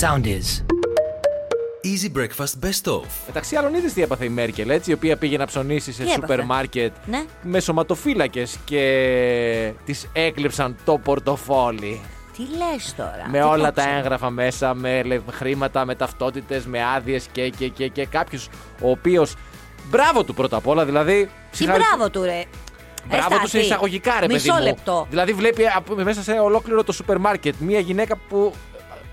Sound is. Easy Breakfast Best Of. Μεταξύ άλλων, είδες τι έπαθε η Μέρκελ, έτσι, η οποία πήγε να ψωνίσει σε Τι έπαθε; σούπερ μάρκετ Ναι. με σωματοφύλακες και τη έκλειψαν το πορτοφόλι. Τι λες τώρα; με τι όλα το τα ξέρω. έγγραφα μέσα, με λε- χρήματα, με ταυτότητες, με άδειες και, και, και, και κάποιο ο οποίο. Μπράβο του πρώτα απ' όλα, δηλαδή. Τι συγχαρη- μπράβο του, ρε. Μπράβο του σε Στάθη. εισαγωγικά, ρε παιδί Μισό μου. λεπτό. Δηλαδή βλέπει από- μέσα σε ολόκληρο το σούπερ μάρκετ μία γυναίκα που.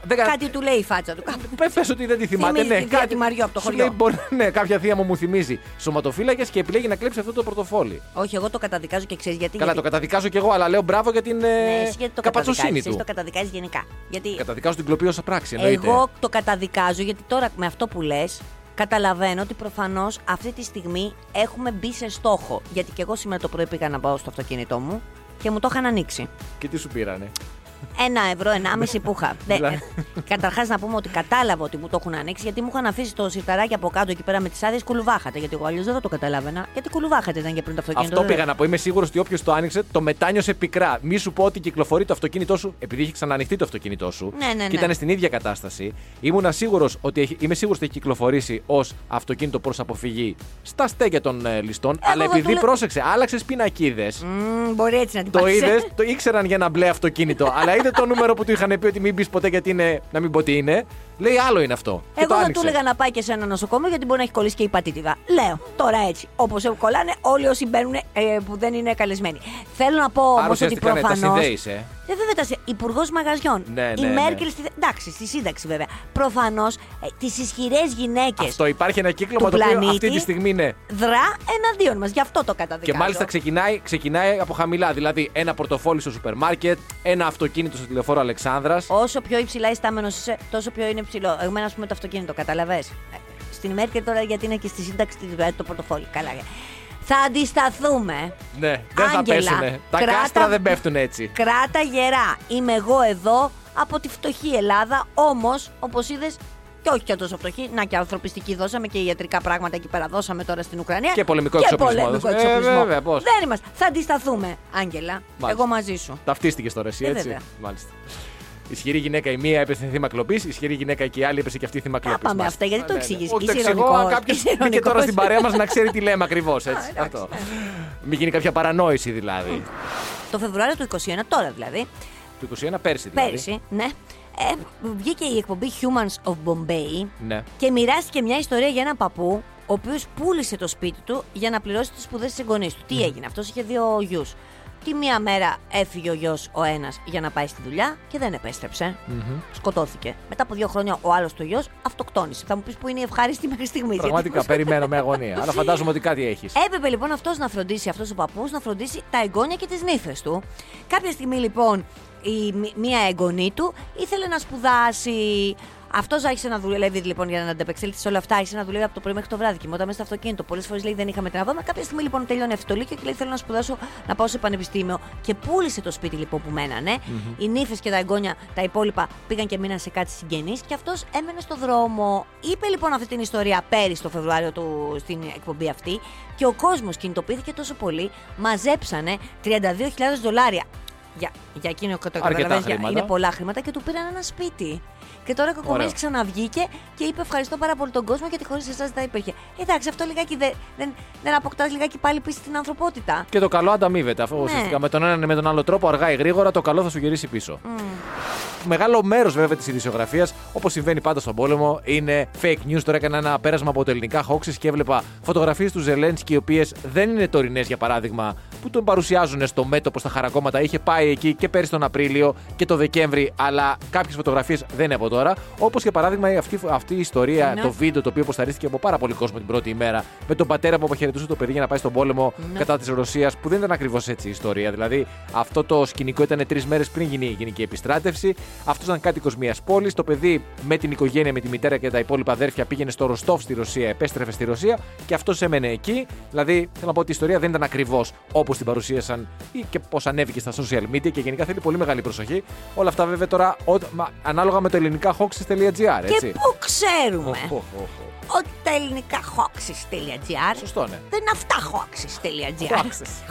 Δεν κα- Κάτι του λέει η φάτσα του. Πες πες ότι δεν τη θυμάται. Θυμίζει ναι, τη θεία τη Μαριό από το Σου χωριό. λέει, μπορεί- ναι, κάποια θεία μου μου θυμίζει σωματοφύλακες και επιλέγει να κλέψει αυτό το πορτοφόλι. Όχι, εγώ το καταδικάζω και ξέρεις γιατί. Καλά, το γιατί... καταδικάζω κι εγώ, αλλά λέω μπράβο για την Ναι, ε, εσύ γιατί το καπατσοσύνη καταδικάζεις, εσύ του. το καταδικάζεις γενικά. Γιατί Καταδικάζω την κλοπή ως πράξη, εννοείται. εγώ το καταδικάζω γιατί τώρα με αυτό που λες. Καταλαβαίνω ότι προφανώς αυτή τη στιγμή έχουμε μπει σε στόχο. Γιατί και εγώ σήμερα το πρωί πήγα να πάω στο αυτοκίνητό μου και μου το είχαν ανοίξει. Και τι σου πήρανε; Ένα ευρώ, ενάμιση που είχα. Δηλαδή. Καταρχάς να πούμε ότι κατάλαβα ότι μου το έχουν ανοίξει γιατί μου είχαν αφήσει το σιρταράκι από κάτω εκεί πέρα με τις άδειες κουλουβάχατε. Γιατί εγώ αλλιώς δεν θα το καταλάβαινα. Γιατί κουλουβάχατε ήταν και πριν το αυτοκίνητο. Αυτό δεν- πήγα να πω. Είμαι σίγουρος ότι όποιος το άνοιξε το μετάνιωσε πικρά. Μη σου πω ότι κυκλοφορεί το αυτοκίνητό σου, επειδή είχε ξαναανοιχτεί το αυτοκίνητό σου Ναι, ναι, και ναι. ήταν στην ίδια κατάσταση. Ήμουν σίγουρος ότι έχει, είμαι σίγουρος ότι έχει κυκλοφορήσει ως αυτοκίνητο προς αποφυγή στα στέκια των ε, ληστών. αλλά εγώ επειδή του λέω- πρόσεξε, άλλαξες πινακίδες. Μμμ, μπορεί έτσι να την Το πάρεις, ε. είδες, το ήξεραν για ένα μπλε αυτοκίνητο. αλλά είδε το νούμερο που του είχαν πει ότι μην πεις ποτέ γιατί είναι, να μην πω τι είναι. Λέει άλλο είναι αυτό. Και το Εγώ θα άνοιξε. του έλεγα να πάει και σε ένα νοσοκομείο γιατί μπορεί να έχει κολλήσει και η πατήτιδα. Λέω τώρα έτσι. Όπως κολλάνε όλοι όσοι μπαίνουν ε, που δεν είναι καλεσμένοι. Θέλω να πω Άρα όμως ότι ουσιαστικά ναι, τα προφανώς. Συνδέεις, ε. Ε, βέβαια, τα Υπουργός Μαγαζιών. Ναι, η ναι, ναι. Μέρκελ. Στη... Εντάξει, στη σύνταξη βέβαια. Προφανώς ε, τις ισχυρές γυναίκες Αυτό υπάρχει ένα κύκλωμα του το οποίο πλανήτη αυτή τη στιγμή είναι δρά εναντίον μας. Γι' αυτό το καταδικάζω. Και μάλιστα ξεκινάει, ξεκινάει από χαμηλά. Δηλαδή ένα πορτοφόλι στο σούπερ μάρκετ, ένα αυτοκίνητο στο τηλεφόρο Αλεξάνδρας. Όσο πιο υψηλά ιστάμενο είσαι, τόσο πιο είναι ψηλό. Εμένα, ας πούμε, το αυτοκίνητο, καταλαβέ. Στην Μέρκελ τώρα γιατί είναι και στη σύνταξη της δουλειά το πορτοφόλι. Καλά. Ε. Θα αντισταθούμε. Ναι, δεν θα Άγγελα, πέσουνε. Τα κράτα- κάστρα δεν πέφτουν έτσι. Κράτα γερά. Είμαι εγώ εδώ από τη φτωχή Ελλάδα. Όμως, όπως είδες, και όχι και τόσο φτωχή. Να και ανθρωπιστική δώσαμε και ιατρικά πράγματα εκεί πέρα δώσαμε τώρα στην Ουκρανία. Και πολεμικό και εξοπλισμός πολεμικό δώσαμε. Ε, εξοπλισμό. βέβαια, πώς. Δεν είμαστε. Θα αντισταθούμε, Άγγελα. Μάλιστα. Εγώ μαζί σου. Ταυτίστηκες τώρα εσύ, Ε, έτσι. βέβαια. Μάλιστα. Ισχυρή γυναίκα η μία έπεσε θύμα κλοπής, ισχυρή γυναίκα και η άλλη έπεσε και αυτή θύμα κλοπής. πάμε αυτά, γιατί το εξηγείς. Όχι, το Είσαι εξηγώ. ειρωνικός. Κάποιος Είσαι μπήκε τώρα ειρωνικός. στην παρέα μας να ξέρει τι λέμε ακριβώς. Έτσι. εντάξει, Αυτό. Μην γίνει κάποια παρανόηση δηλαδή. Το Φεβρουάριο του 21, τώρα δηλαδή, Του 21 πέρσι δηλαδή. πέρυσι, ναι, ε, βγήκε η εκπομπή Humans of Bombay Ναι. και μοιράστηκε μια ιστορία για έναν παππού, ο οποίος πούλησε το σπίτι του για να πληρώσει τις σπουδές της εγγονής του. Τι έγινε, αυτός είχε δύο γιους. Τη μία μέρα έφυγε ο γιος ο ένας για να πάει στη δουλειά και δεν επέστρεψε. Σκοτώθηκε. Μετά από δύο χρόνια ο άλλος του γιος αυτοκτόνησε. Θα μου πεις που είναι η ευχάριστη μέχρι στιγμής. Πραγματικά περιμένω με αγωνία. Αλλά φαντάζομαι ότι κάτι έχεις. Έπρεπε λοιπόν αυτός να φροντίσει, αυτός ο παππούς, να φροντίσει τα εγγόνια και τις νύφες του. Κάποια στιγμή λοιπόν η, μ- μία εγγονή του ήθελε να σπουδάσει. Αυτό άρχισε να δουλεύει λοιπόν για να ανταπεξέλθει σε όλα αυτά. Άρχισε να δουλεύει από το πρωί μέχρι το βράδυ. Κοιμόταν μέσα στο αυτοκίνητο. Πολλές φορές λέει δεν είχαμε τι να δούμε. Κάποια στιγμή λοιπόν τελειώνει αυτό το λύκειο και λέει θέλω να σπουδάσω να πάω σε πανεπιστήμιο. Και πούλησε το σπίτι λοιπόν που μένανε. Οι νύφες και τα εγγόνια, τα υπόλοιπα πήγαν και μείναν σε κάτι συγγενείς και αυτός έμενε στο δρόμο. Είπε λοιπόν αυτή την ιστορία πέρυσι το Φεβρουάριο του, στην εκπομπή αυτή και ο κόσμος κινητοποιήθηκε τόσο πολύ. Μαζέψανε 32.000 δολάρια. Για, για εκείνο το Αρκετά καταλαβαίνεις, για- χρήματα. είναι πολλά χρήματα και του πήραν ένα σπίτι. Και τώρα ο Ωραίο. Κακομοίρης ξαναβγήκε και είπε ευχαριστώ πάρα πολύ τον κόσμο γιατί χωρίς εσάς δεν θα υπήρχε. Εντάξει, αυτό λιγάκι δεν, δεν, δεν αποκτάς λιγάκι πάλι πίσω στην ανθρωπότητα. Και το καλό ανταμείβεται. Αφού Ναι. ουσιαστικά με τον έναν ή με τον άλλο τρόπο, αργά ή γρήγορα, το καλό θα σου γυρίσει πίσω. Μεγάλο μέρος βέβαια της ειδησιογραφίας, όπως συμβαίνει πάντα στον πόλεμο, είναι fake news. Τώρα έκανα ένα πέρασμα από το ελληνικά hoaxes και έβλεπα φωτογραφίες του Ζελένσκι, οι οποίες δεν είναι τωρινές για παράδειγμα, που τον παρουσιάζουν στο μέτωπο στα χαρακόμματα. Είχε πάει εκεί και πέρυσι τον Απρίλιο και τον Δεκέμβρη, αλλά κάποιες φωτογραφίες δεν είναι από τώρα. Όπως για παράδειγμα η- αυτή, αυτή η ιστορία, Ναι. το βίντεο το οποίο αποσταρίστηκε από πάρα πολύ κόσμο την πρώτη ημέρα, με τον πατέρα που αποχαιρετούσε το παιδί για να πάει στον πόλεμο Ναι. κατά της Ρωσίας, που δεν ήταν ακριβώς έτσι η ιστορία. Δηλαδή, αυτό το σκηνικό ήταν τρεις μέρες πριν γίνει η γενική επιστράτευση. Αυτός ήταν κάτοικος μιας πόλης. Το παιδί με την οικογένεια, με τη μητέρα και τα υπόλοιπα αδέρφια πήγαινε στο Ροστόφ στη Ρωσία, επέστρεφε στη Ρωσία και αυτός έμενε εκεί. Δηλαδή, θέλω να πω ότι η ιστορία δεν ήταν ακριβώς όπως την παρουσίασαν ή και πώς ανέβηκε στα social media και γενικά θέλει πολύ μεγάλη προσοχή. Όλα αυτά βέβαια τώρα ο- μα, ανάλογα με το ελληνικά hoaxes.gr, έτσι. Και πού ξέρουμε; Οχ, οχ, οχ. Ότι τα ελληνικά hoaxes.gr Σωστό, ναι. δεν είναι αυτά hoaxes.gr.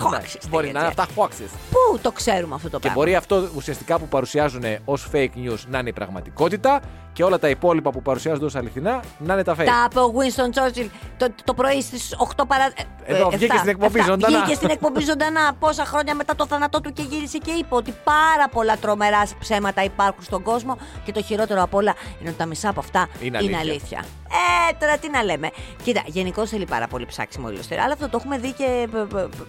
Hoaxes. Ναι, Μπορεί να είναι αυτά hoaxes. Πού το ξέρουμε αυτό το Και πράγμα; μπορεί αυτό ουσιαστικά που παρουσιάζουν ως fake news να είναι η πραγματικότητα και όλα τα υπόλοιπα που παρουσιάζονται ως αληθινά να είναι τα fake. Τα είπε ο Winston Churchill το, το πρωί στις 8 παρα. Εδώ, ε, βγήκε εφτά, στην εκπομπή εφτά. ζωντανά. Βγήκε στην εκπομπή ζωντανά πόσα χρόνια μετά το θάνατό του και γύρισε και είπε ότι πάρα πολλά τρομερά ψέματα υπάρχουν στον κόσμο και το χειρότερο απ' όλα είναι ότι τα μισά από αυτά Είναι είναι, αλήθεια. αλήθεια. Ε, τώρα τι να λέμε. Κοίτα, γενικώ θέλει πάρα πολύ ψάξιμο η ηλιοστέρια, αλλά αυτό το έχουμε δει και.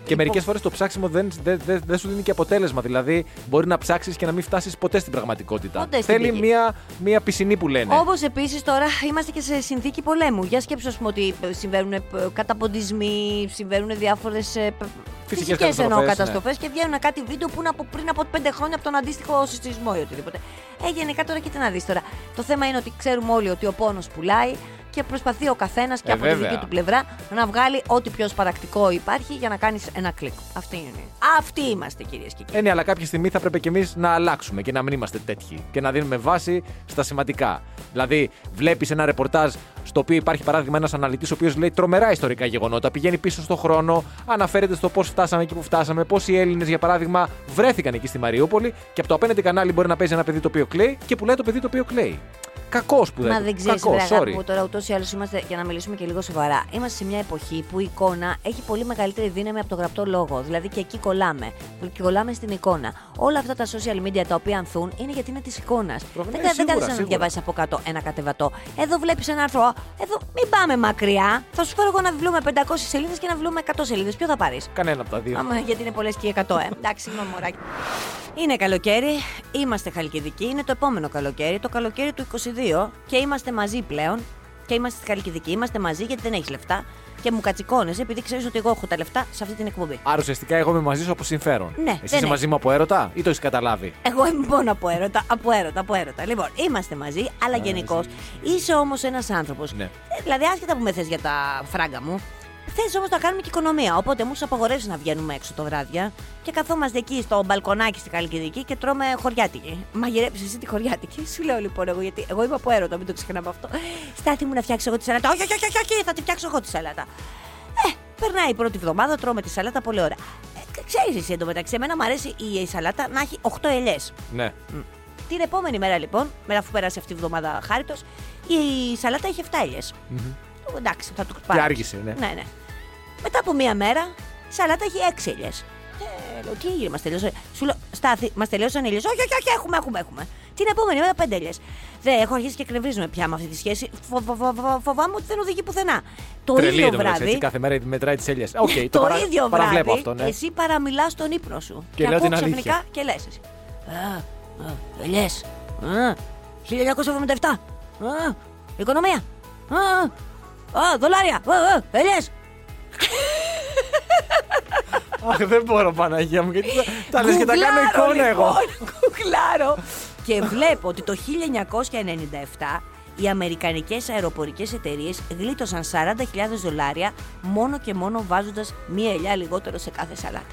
Και μερικές φορές το ψάξιμο δεν, δεν, δεν, δεν σου δίνει και αποτέλεσμα. Δηλαδή, μπορεί να ψάξεις και να μην φτάσεις ποτέ στην πραγματικότητα. Ποτέ στην Θέλει πηγή. μία, μία πισινή που λένε. Όπως επίσης τώρα είμαστε και σε συνθήκη πολέμου. Για σκέψου, ας πούμε, ότι ε, συμβαίνουν ε, καταποντισμοί, συμβαίνουν διάφορες φυσικές καταστροφές, εννοώ ναι. καταστροφές και βγαίνουν κάτι βίντεο που είναι από πριν από πέντε χρόνια από τον αντίστοιχο σεισμό ή οτιδήποτε. Ε, γενικά τώρα κοίτα να δεις τώρα. Το θέμα είναι ότι ξέρουμε όλοι ότι ο πόνος πουλάει και προσπαθεί ο καθένας και Ε, από τη βέβαια. δική του πλευρά να βγάλει ό,τι πιο σπαρακτικό υπάρχει για να κάνεις ένα κλικ. Αυτή είναι. Αυτοί είμαστε κυρίες και κύριοι. Ε, ναι, αλλά κάποια στιγμή θα πρέπει και εμείς να αλλάξουμε και να μην είμαστε τέτοιοι. Και να δίνουμε βάση στα σημαντικά. Δηλαδή, βλέπεις ένα ρεπορτάζ στο οποίο υπάρχει παράδειγμα ένας αναλυτής ο οποίος λέει τρομερά ιστορικά γεγονότα, πηγαίνει πίσω στον χρόνο, αναφέρεται στο πώς φτάσαμε εκεί που φτάσαμε, πώς οι Έλληνες, για παράδειγμα, βρέθηκαν εκεί στη Μαριούπολη και από το απέναντι κανάλι μπορεί να παίζει ένα παιδί το οποίο κλαίει και που λέει το παιδί το οποίο κλαίει. Κακός που Μα δεν ξέρεις, Κακός, sorry. που τώρα ούτως ή άλλως είμαστε, για να μιλήσουμε και λίγο σοβαρά, είμαστε σε μια εποχή που η εικόνα έχει πολύ μεγαλύτερη δύναμη από το γραπτό λόγο. Δηλαδή και εκεί κολλάμε. Και κολλάμε στην εικόνα. Όλα αυτά τα social media τα οποία ανθούν είναι γιατί είναι της εικόνας. Προφανώς, Δεν, κα- δεν σίγουρα, κάθεσαι να σίγουρα. διαβάσει από κάτω ένα κατεβατό. Εδώ βλέπεις ένα άρθρο. Εδώ μην πάμε μακριά. Θα σου φέρω εγώ ένα βιβλίο με 500 σελίδες και ένα βιβλίο με 100 σελίδες. Ποιο θα πάρεις; Κανένα από τα δύο. Άμα γιατί είναι πολλές και 100, ε. Εντάξει, συγγνώμη, μωράκι. Είναι καλοκαίρι, είμαστε χαλκιδικοί, είναι το επόμενο καλοκαίρι, το καλοκαίρι του 22 και είμαστε μαζί πλέον. Και είμαστε στη Χαλκιδική, είμαστε μαζί γιατί δεν έχεις λεφτά και μου κατσικώνεσαι επειδή ξέρεις ότι εγώ έχω τα λεφτά σε αυτή την εκπομπή. Άρα ουσιαστικά εγώ είμαι μαζί σου από συμφέρον. Ναι, Εσύ δεν είσαι έχεις. μαζί μου από έρωτα ή το έχεις καταλάβει; Εγώ είμαι μόνο από έρωτα, από έρωτα, από έρωτα. Λοιπόν, είμαστε μαζί, αλλά γενικώς είσαι όμως ένας άνθρωπος. Ναι. Δηλαδή, άσχετα που με θες για τα φράγκα μου, θες όμως να κάνουμε και οικονομία. Οπότε μου σου απαγορεύεις να βγαίνουμε έξω το βράδια και καθόμαστε εκεί στο μπαλκονάκι στη Χαλκιδική και τρώμε χωριάτικη. Μαγειρέψεις εσύ τη χωριάτικη; Σου λέω λοιπόν εγώ, γιατί εγώ είμαι από έρωτα, μην το ξεχνάμε αυτό. Στάθη μου να φτιάξω εγώ τη σαλάτα. Όχι, όχι, όχι, όχι, όχι, θα τη φτιάξω εγώ τη σαλάτα. Ε, περνάει η πρώτη εβδομάδα, τρώμε τη σαλάτα πολύ ωραία. Ε, Ξέρεις εσύ εντωμεταξύ, εμένα μου αρέσει η σαλάτα να έχει 8 ελιές. Ναι. Την επόμενη μέρα λοιπόν, μετά αφού πέρασε αυτή η εβδομάδα χάριτος, η σαλάτα είχε 7 ελιες Εντάξει, θα του πάρω. άργησε, ναι. Ναι, ναι. Μετά από μία μέρα, η σαλάτα έχει 6 ελιέ. Ε, λέω, τι έγινε, μας τελείωσαν. Σου λέω, Στάθη, μας τελείωσαν οι ελιέ. Όχι, όχι, όχι, έχουμε, έχουμε, έχουμε. Την επόμενη μέρα 5 ελιέ. Δεν έχω αρχίσει και κρεβρίζουμε πια με αυτή τη σχέση. Φο, φο, φο, φο- φοβάμαι ότι δεν οδηγεί πουθενά. Το Τρελή ίδιο εντωμεταξύ, βράδυ. έτσι, κάθε μέρα μετράει τις έλιε. Οκ, το, το παρα... ίδιο παραβλέπω βράδυ, αυτό, ναι. εσύ παραμιλάς στον ύπνο σου. Και λέω ακούω την αλήθεια. ξαφνικά και λες. Α, α, ελιές. Α, 1977. Α, οικονομία. Α, α, δολάρια. Α, α, ελιές. Αχ, δεν μπορώ, Παναγία μου, γιατί τα, τα λες και τα κάνω Γκουγκλάρω, εικόνα εγώ. λοιπόν, Γκουγκλάρω. και βλέπω ότι το 1997 οι αμερικανικές αεροπορικές εταιρείες γλίτωσαν 40.000 δολάρια μόνο και μόνο βάζοντας μία ελιά λιγότερο σε κάθε σαλάτα.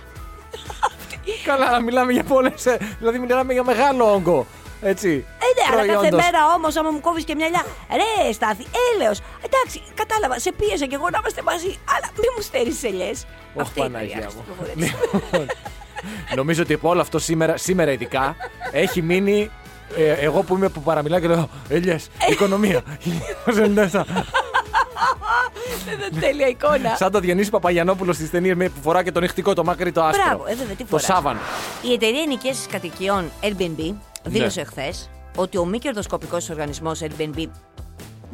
Καλά, αλλά μιλάμε για πολλές. Δηλαδή, μιλάμε για μεγάλο όγκο. Έτσι. Ε, ναι, αλλά κάθε προϊόντος. μέρα όμως, άμα μου κόβεις και μια ελιά. Ρε, Στάθη, έλεος. Εντάξει, κατάλαβα, σε πίεσα και εγώ να είμαστε μαζί, αλλά μην μου στέλνεις ελιέ. Όχι, Παναγία μου. Λοιπόν, Νομίζω ότι από όλο αυτό σήμερα, σήμερα ειδικά έχει μείνει. ε, εγώ που είμαι που παραμιλάω και λέω Ελιέ, οικονομία. 1997. Τέλεια εικόνα. Σαν το Διονύση Παπαγιανόπουλο στις ταινίες που φορά και το νυχτικό, το μάκρυ, το άσπρο. Μπράβο, ε, βέβαια, τι το φοράς. σάβαν. Η εταιρεία ενοικίασης κατοικιών Airbnb δήλωσε Ναι. χθες ότι ο μη κερδοσκοπικός οργανισμός Airbnb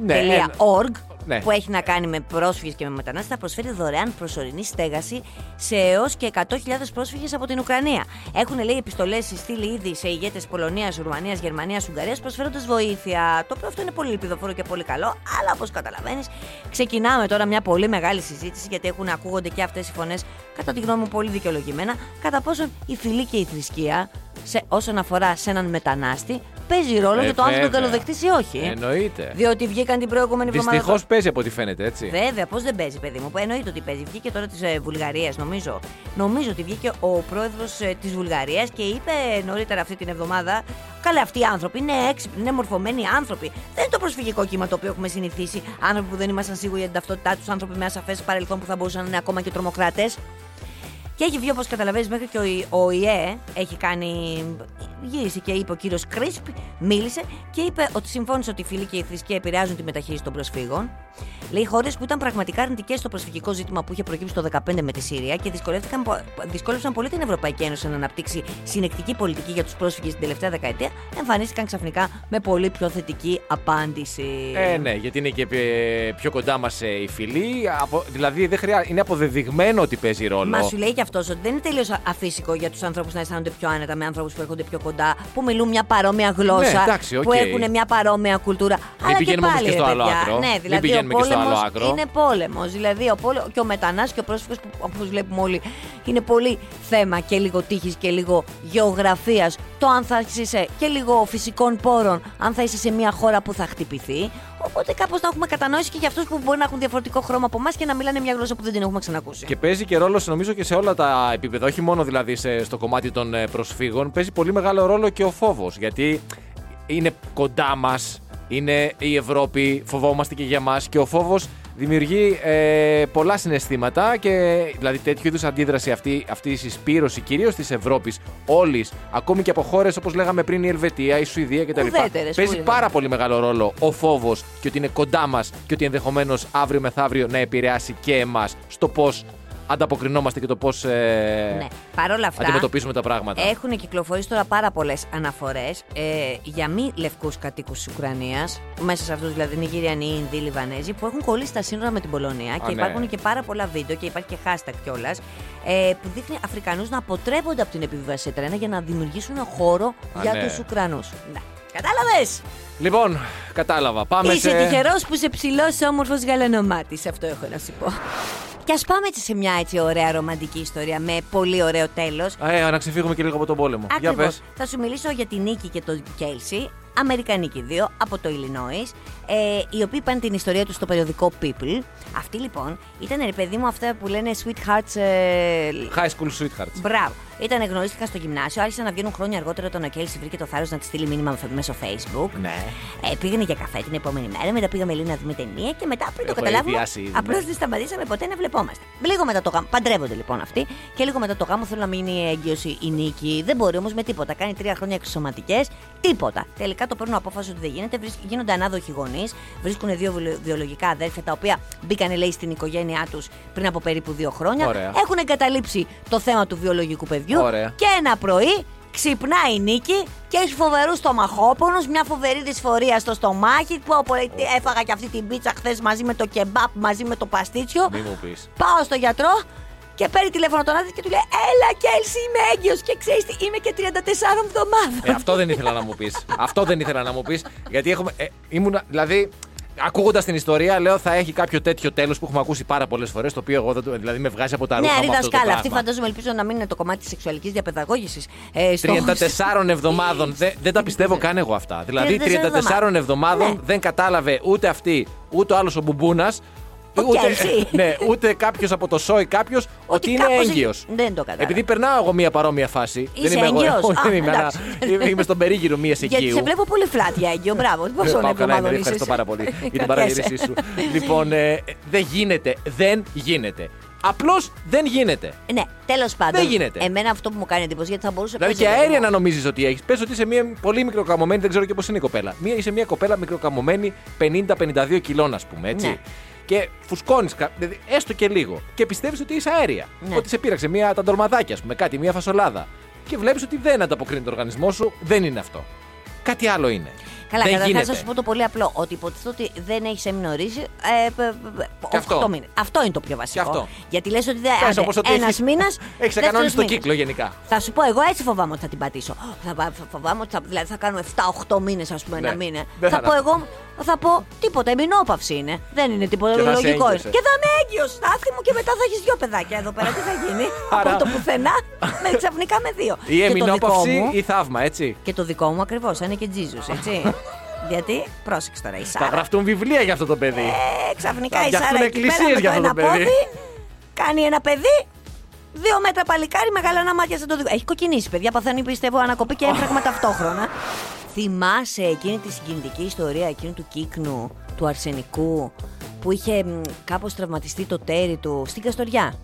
Ναι, ένα- .org Ναι. που έχει να κάνει με πρόσφυγες και με μετανάστες θα προσφέρει δωρεάν προσωρινή στέγαση σε έως και 100.000 πρόσφυγες από την Ουκρανία. Έχουν λέει επιστολές στείλει ήδη σε ηγέτες Πολωνίας, Ρουμανίας, Γερμανίας, Ουγγαρίας προσφέροντας βοήθεια. Το οποίο αυτό είναι πολύ ελπιδοφόρο και πολύ καλό, αλλά όπως καταλαβαίνεις ξεκινάμε τώρα μια πολύ μεγάλη συζήτηση γιατί έχουν ακούγονται και αυτές οι φωνές κατά τη γνώμη μου πολύ δικαιολογημένα κατά πόσον η φυλή και η θρησκεία σε, όσον αφορά σε έναν μετανάστη παίζει ρόλο Ε, για το αν θα τον βέβαια. καλοδεχτείς ή όχι. Εννοείται. Διότι βγήκαν την προηγούμενη εβδομάδα. Δυστυχώ παίζει από ό,τι φαίνεται, έτσι. Βέβαια, πώς δεν παίζει, παιδί μου. Εννοείται ότι παίζει. Βγήκε τώρα της ε, Βουλγαρίας, νομίζω. Νομίζω ότι βγήκε ο πρόεδρος ε, της Βουλγαρίας και είπε νωρίτερα αυτή την εβδομάδα. Καλά, αυτοί οι άνθρωποι είναι έξυπνοι, είναι μορφωμένοι άνθρωποι. Δεν είναι το προσφυγικό κύμα το οποίο έχουμε συνηθίσει. Άνθρωποι που δεν ήμασταν σίγουροι για την ταυτότητά τους, άνθρωποι με ασαφές παρελθόν που θα μπορούσαν να είναι ακόμα και τρομοκράτες. Και έχει βγει, όπως καταλαβαίνεις, μέχρι και ο, Ι- ο ΙΕ έχει κάνει γύρισε και είπε ο κύριος Κρίσπ, μίλησε και είπε ότι συμφώνησε ότι οι φίλοι και η θρησκεία επηρεάζουν τη μεταχείριση των προσφύγων. Λέει χώρες που ήταν πραγματικά αρνητικές στο προσφυγικό ζήτημα που είχε προκύψει το 2015 με τη Συρία και δυσκολεύτηκαν, πο- δυσκόλεψαν πολύ την Ευρωπαϊκή Ένωση να αναπτύξει συνεκτική πολιτική για τους πρόσφυγες την τελευταία δεκαετία, εμφανίστηκαν ξαφνικά με πολύ πιο θετική απάντηση. Ε, ναι, γιατί είναι και ε, πιο κοντά μας οι φίλοι. Από, δηλαδή δεν χρειά... είναι αποδεδειγμένο ότι παίζει ρόλο. Μα σου λέει και αυτός ότι δεν είναι τελείως αφύσικο για τους ανθρώπους να αισθάνονται πιο άνετα με ανθρώπους που έρχονται πιο κοντά, που μιλούν μια παρόμοια γλώσσα, Ναι, εντάξει, που οκ. έχουν μια παρόμοια κουλτούρα. Αλλά και πηγαίνουμε όμως πάλι, και στο ρε άλλο παιδιά, άκρο. Ναι, Μην δηλαδή ο πηγαίνουμε και στο άλλο πόλεμος άκρο. είναι πόλεμος. Δηλαδή ο πόλε... και ο μετανάστης και ο πρόσφυγος που όπως βλέπουμε όλοι είναι πολύ θέμα και λίγο τύχης και λίγο γεωγραφίας. Το αν θα είσαι και λίγο φυσικών πόρων, αν θα είσαι σε μια χώρα που θα χτυπηθεί. Οπότε κάπως να έχουμε κατανόηση και για αυτούς που μπορεί να έχουν διαφορετικό χρώμα από εμάς και να μιλάνε μια γλώσσα που δεν την έχουμε ξανακούσει. Και παίζει και ρόλο, νομίζω, και σε όλα τα επίπεδα. Όχι μόνο δηλαδή σε, στο κομμάτι των ε, προσφύγων. Παίζει πολύ μεγάλο ρόλο και ο φόβος. Γιατί είναι κοντά μας, είναι η Ευρώπη, φοβόμαστε και για μας. Και ο φόβος δημιουργεί ε, πολλά συναισθήματα. Και δηλαδή τέτοιου είδους αντίδραση, αυτή, αυτή η συσπήρωση κυρίως της Ευρώπης, όλης, ακόμη και από χώρες όπως λέγαμε πριν η Ελβετία, η Σουηδία κτλ. Ουδέτερες, Παίζει που πάρα πολύ μεγάλο ρόλο ο φόβος και ότι είναι κοντά μας και ότι ενδεχομένως αύριο μεθαύριο να επηρεάσει και εμάς στο πώς ανταποκρινόμαστε και το πώς ε, Ναι. Παρ' όλα αυτά, αντιμετωπίζουμε τα πράγματα. έχουν κυκλοφορήσει τώρα πάρα πολλές αναφορές ε, για μη λευκούς κατοίκους της Ουκρανίας. Μέσα σε αυτούς δηλαδή Νιγηριανοί, Ινδοί, Λιβανέζοι, που έχουν κολλήσει στα σύνορα με την Πολωνία. και ναι. υπάρχουν και πάρα πολλά βίντεο και υπάρχει και hashtag κιόλας. Ε, που δείχνει Αφρικανούς να αποτρέπονται από την επιβίβαση σε τρένα για να δημιουργήσουν χώρο Α, για ναι. τους Ουκρανούς. Ναι. Κατάλαβες! Λοιπόν, κατάλαβα. Πάμε Είσαι σε. τυχερός που είσαι ψηλός, όμορφος γαλανομάτης. Αυτό έχω να σου πω. Και ας πάμε έτσι σε μια έτσι ωραία ρομαντική ιστορία με πολύ ωραίο τέλος. Ε, να ξεφύγουμε και λίγο από τον πόλεμο. Για Ακριβώς. πες. Θα σου μιλήσω για τη Νίκη και τον Κέλσι, Αμερικανοί και οι δύο, από το Illinois, ε, οι οποίοι πάνε την ιστορία τους στο περιοδικό People. Αυτοί λοιπόν ήταν ρε παιδί μου αυτά που λένε sweethearts. Ε, High school sweethearts. Μπράβο. Ήταν γνωρίστηκαν στο γυμνάσιο, άρχισαν να βγαίνουν χρόνια αργότερα όταν ο Κέλσι βρήκε το θάρρος να τη στείλει μήνυμα μέσω Facebook. Ναι. Ε, πήγανε για καφέ την επόμενη μέρα, μετά πήγαμε λίγο να δούμε ταινία και μετά πριν το Έχω καταλάβουμε. ιδιάσει ήδη, Απλώς ναι. δεν σταματήσαμε ποτέ να βλεπόμαστε. Λίγο μετά το γάμο. Παντρεύονται λοιπόν αυτοί και λίγο μετά το γάμο θέλουν να μείνει έγκυος η νίκη. Δεν μπορεί όμως με τίποτα. Κάνει τρία χρόνια εξωματικέ. Τίποτα. Τελικά το παίρνουν απόφαση ότι δεν γίνεται. Βρίσκ- Γίνονται ανάδοχοι γονείς. Βρίσκουν δύο βιολο- βιολογικά αδέρφια τα οποία μπήκαν λέει στην οικογένειά τους πριν από περίπου δύο χρόνια. Ωραία. Έχουν εγκαταλείψει το θέμα του βιολογικού παιδιού. Ωραία. Και ένα πρωί ξυπνάει η Νίκη και έχει φοβερούς στομαχόπονους, μια φοβερή δυσφορία στο στομάχι που από- έφαγα και αυτή την πίτσα χθες μαζί με το κεμπάπ, μαζί με το παστίτσιο. Μη μου πεις. Πάω στο γιατρό και παίρνει τηλέφωνο τον άντρα και του λέει: Έλα, Κέλση, είμαι έγκυος και ξέρεις τι, είμαι και 34 εβδομάδων. Ε, αυτό δεν ήθελα να μου πεις. αυτό δεν ήθελα να μου πεις. Γιατί έχουμε. Ε, ήμουνα, δηλαδή, ακούγοντας την ιστορία, λέω θα έχει κάποιο τέτοιο τέλος που έχουμε ακούσει πάρα πολλές φορές. Το οποίο εγώ δεν το. Δηλαδή, με βγάζει από τα Ναι, ρούχα μου ρε αυτό το δασκάλα, αυτή πράγμα. φαντάζομαι ελπίζω να μην είναι το κομμάτι της σεξουαλικής διαπαιδαγώγησης. Ε, στο- 34 εβδομάδων. Δεν, δεν τα πιστεύω καν εγώ αυτά. Δηλαδή, 34 34 εβδομάδων Ναι. δεν κατάλαβε ούτε αυτή, ούτε ο άλλος ο Μπουμπούνας. Ο Ούτε, Κέλσι. ναι, ούτε κάποιος από το σόι κάποιος ότι, είναι κάπως έγκυος. έχει- Δεν το κατάλαβα. Επειδή περνάω εγώ μία παρόμοια φάση. Είσαι δεν είμαι εγώ. έγκυος; όχι, Α, δεν είμαι, αλλά εντάξει. είμαι στον περίγυρο μίας Γιατί οικείου. σε βλέπω πολύ φλάτια έγκυο, μπράβο. Ε, Πόσο πάω καλά, εβδομάδων Εμερή, είσαι. ευχαριστώ πάρα πολύ για την Κρατιέσαι. παρατήρησή σου. λοιπόν, ε, δεν γίνεται. Δεν γίνεται. Απλώς δεν γίνεται. Ναι, τέλος πάντων. Δεν γίνεται. Εμένα αυτό που μου κάνει εντύπωση γιατί θα μπορούσε Δηλαδή και πες, αέρια παιδί να μου, νομίζεις ότι έχεις. Πες ότι είσαι μια πολύ μικροκαμωμένη, δεν ξέρω και πώς είναι η κοπέλα. Μία, είσαι μια κοπέλα μικροκαμωμένη 50-52 κιλών, ας πούμε, έτσι. Ναι. Και φουσκώνεις, δηλαδή, έστω και λίγο. Και πιστεύεις ότι είσαι αέρια. Ναι. Ότι σε πείραξε μια, τα ντορμαδάκια, ας πούμε, κάτι, μια φασολάδα. Και βλέπεις ότι δεν ανταποκρίνει το οργανισμός σου, δεν είναι αυτό. Κάτι άλλο είναι. Καλά, δεν καταρχάς γίνεται. θα σου πω το πολύ απλό. Ότι υποτίθεται ότι δεν έχεις έμεινο ρύζι. Ε, π- π- π- Και αυτό. οκτώ μήνες. Αυτό είναι το πιο βασικό. Και αυτό. Γιατί λες ότι Πες όπως δεν. ότι Ένας έχεις- μήνας. έχεις κανόνισει το κύκλο γενικά. Θα σου πω, εγώ έτσι φοβάμαι ότι θα την πατήσω. Θα, πα- θα φοβάμαι ότι θα, δηλαδή θα κάνουμε 7-8 μήνες, ας πούμε, Ναι. ένα μήνα. Δεν Θα θα πω είναι εγώ, θα πω τίποτα. Εμεινόπαυση είναι. Δεν είναι τίποτα Και θα είσαι λογικό. έγκυος, ε. Και θα είμαι έγκυος, στάθη μου και μετά θα έχεις δύο παιδάκια εδώ πέρα. Τι θα γίνει; Άρα- Από το πουθενά, με ξαφνικά με δύο. Ή Και το δικό εμεινόπαυση μου- ή θαύμα, έτσι; και το δικό μου ακριβώς, είναι και Jesus, έτσι. Γιατί, πρόσεξε τώρα, η Θα Σάρα. γραφτούν βιβλία για αυτό το παιδί. Ε, ξαφνικά Θα η φτιαχτούν Σάρα εκεί πέρα εκκλησίες με για το αυτό ένα το παιδί. πόδι, κάνει ένα παιδί, δύο μέτρα παλικάρι, μεγάλα μάτια σαν το δικό. Έχει κοκκινήσει, παιδιά, παθαίνει πιστεύω ανακοπή και έμφραγμα ταυτόχρονα. Θυμάσαι εκείνη τη συγκινητική ιστορία εκείνου του κύκνου, του αρσενικού, που είχε μ, κάπως τραυματιστεί το τέρι του στην Καστοριά;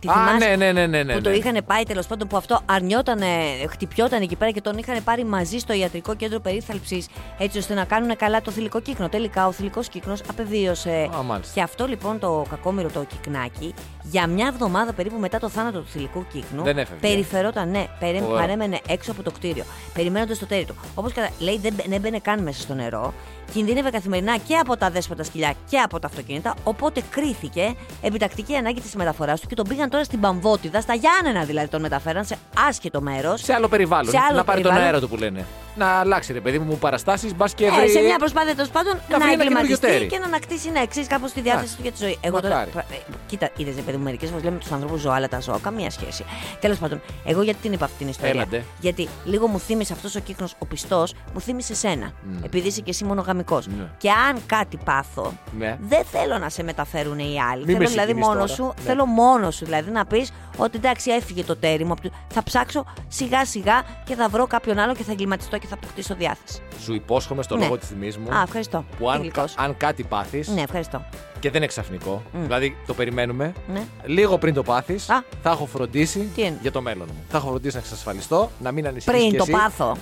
Τη Α, θυμάσαι; ναι, ναι, ναι, ναι, ναι, Που το ναι. είχαν πάει τέλος πάντων που αυτό αρνιόταν, χτυπιόταν εκεί πέρα και τον είχαν πάρει μαζί στο ιατρικό κέντρο περίθαλψης έτσι ώστε να κάνουν καλά το θηλυκό κύκνο. Τελικά ο θηλυκός κύκνος απεβίωσε. Α, μάλιστα. και αυτό λοιπόν το κακόμοιρο το κυκνάκι για μια εβδομάδα περίπου μετά το θάνατο του θηλυκού κύκνου. Δεν έφευγε. Περιφερόταν, ναι, περί, Φοβερό. παρέμενε έξω από το κτίριο, περιμένοντας το τέρι του. Όπως λέει, δεν, μπαι- δεν μπαίνε καν μέσα στο νερό. Κινδύνευε καθημερινά και από τα δέσποτα σκυλιά και από τα αυτοκίνητα. Οπότε κρίθηκε επιτακτική ανάγκη της μεταφοράς του και τον πήγαν τώρα στην Παμβότιδα, στα Γιάννενα δηλαδή τον μεταφέραν σε άσχετο μέρος. Σε άλλο περιβάλλον. Σε άλλο να πάρει τον περιβάλλον. αέρα του που λένε. Να αλλάξει, ρε παιδί μου, παραστάσεις, μπας και Ε, βρει. σε μια προσπάθεια τέλος πάντων να να, βρει ένα εγκληματιστεί καινούριο τέρι. και να ανακτήσει να εξής κάπως τη διάθεση του για τη ζωή. Εγώ τώρα. Μακάρι. ε, Κοίτα, είδες παιδί μου, μερικές φορές λέμε τους ανθρώπους ζώα, αλλά τα ζώα καμία σχέση. Τέλος πάντων, εγώ γιατί την είπα αυτή την ιστορία; Έλατε. Γιατί λίγο μου θύμισε αυτός ο κύκνος, ο πιστός, μου θύμισε σένα. Επειδή είσαι και εσύ μονογαμικό. Ναι. Και αν κάτι πάθω, Ναι. δεν θέλω να σε μεταφέρουν οι άλλοι. Μην με θέλω δηλαδή συγκινείς μόνο τώρα. σου, Ναι. θέλω μόνο σου δηλαδή να πεις ότι εντάξει, έφυγε το τέρι μου. απ' το- Θα ψάξω σιγά σιγά και θα βρω κάποιον άλλο και θα εγκληματιστώ και θα αποκτήσω διάθεση. Σου υπόσχομαι στο Ναι. λόγο της τιμή μου. Α, ευχαριστώ. Που αν, Γλυκός. αν κάτι πάθεις Ναι, ευχαριστώ. και δεν είναι ξαφνικό, δηλαδή το περιμένουμε, Ναι. λίγο πριν το πάθεις, Α. θα έχω φροντίσει Τι είναι; για το μέλλον μου. Θα έχω φροντίσει να εξασφαλιστώ, να μην ανησυχείς. Πριν το πάθω.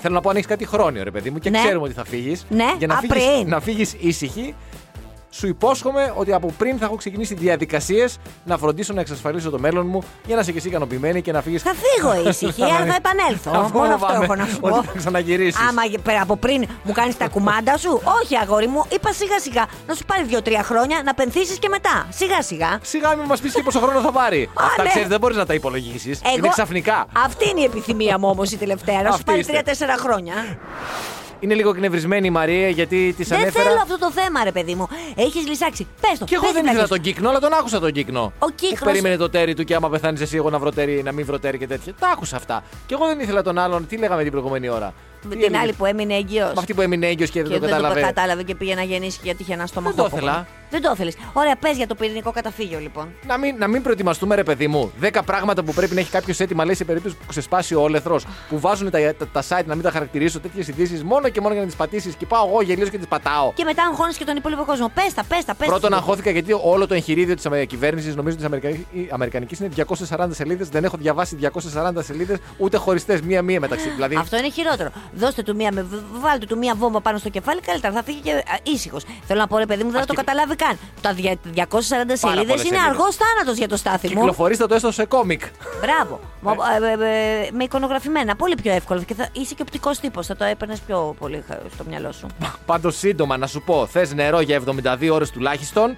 Θέλω να πω αν έχει κάτι χρόνιο, ρε παιδί μου, και Ναι. ξέρουμε ότι θα φύγεις. Ναι, Για να α, φύγεις, πριν. να φύγεις ήσυχη, σου υπόσχομαι ότι από πριν θα έχω ξεκινήσει διαδικασίες να φροντίσω να εξασφαλίσω το μέλλον μου για να είσαι και εσύ ικανοποιημένη και να φύγεις. Θα φύγω ήσυχη, αλλά θα επανέλθω. Μόνο αυτό έχω να σου πω. Ότι θα ξαναγυρίσεις. Άμα πέρα από πριν μου κάνεις τα κουμάντα σου, όχι αγόρι μου, είπα σιγά σιγά να σου πάρει δύο-τρία χρόνια να πενθήσεις και μετά. Σιγά σιγά. Σιγά μην μας πεις και πόσο χρόνο θα πάρει. Α, Αυτά ναι. ξέρεις, δεν μπορείς να τα υπολογίσεις. Είναι ξαφνικά. Αυτή είναι η επιθυμία μου όμως η τελευταία. Να σου Αυτή πάρει είστε. τρία-τέσσερα χρόνια. Είναι λίγο εκνευρισμένη η Μαρία γιατί της Δεν ανέφερα. θέλω αυτό το θέμα, ρε παιδί μου. Έχεις λησάξει. Πες το. Και εγώ πες δεν την ήθελα αλήθεια. τον κύκνο, αλλά τον άκουσα τον κύκνο. Ο Που κύκνος- περίμενε το τέρι του και άμα πεθάνεις εσύ, εγώ να βρω τέρι, να μην βρω τέρι και τέτοια. Τα άκουσα αυτά. Και εγώ δεν ήθελα τον άλλον. Τι λέγαμε την προηγούμενη ώρα; Με Τι την έλεγε; άλλη που έμεινε έγκυος. Με αυτή που έμεινε έγκυος και δεν Και το δεν το κατάλαβε. κατάλαβε και πήγε να γεννήσει γιατί είχε ένα στόμα Δεν το ήθελα. Δεν το ήθελες. Ωραία, πες για το πυρηνικό καταφύγιο λοιπόν. Να μην, να μην προετοιμαστούμε, ρε παιδί μου. Δέκα πράγματα που πρέπει να έχει κάποιος έτοιμα, λέει σε περίπτωση που ξεσπάσει ο όλεθρος. Που βάζουν τα, τα, τα site να μην τα χαρακτηρίσω τέτοιες ειδήσεις μόνο και μόνο για να τις πατήσεις. Και πάω εγώ γελίος και τις πατάω. Και μετά αγχώνει και τον υπόλοιπο κόσμο. Πες τα, πες τα, πες Πρώτον, αγχώθηκα γιατί όλο το εγχειρίδιο της κυβέρνησης, νομίζω της Αμερικανικής, είναι 240 σελίδες. Δεν έχω διαβάσει 240 σελίδες ούτε χωριστές μία-μία μεταξύ. Δηλαδή, Αυτό είναι χειρότερο. Δώστε του μία, με- β- βάλτε του μία βόμβα πάνω στο κεφάλι, καλύτερα θα φύγει και ήσυχος. Θέλω να πω, ρε παιδί μου, δεν θα το Αυτή- καταλάβει καν. Τα δια- 240 σελίδες πολλές είναι σελίδες. αργός θάνατος για το στάθι μου. κυκλοφορήστε το έστω σε κόμικ. Μπράβο. Μα- ε, ε, ε, με εικονογραφημένα. Πολύ πιο εύκολο. Και θα, είσαι και οπτικός τύπος. Θα το έπαιρνες πιο πολύ χα- στο μυαλό σου. Πάντως, σύντομα να σου πω: Θες νερό για 72 ώρες τουλάχιστον.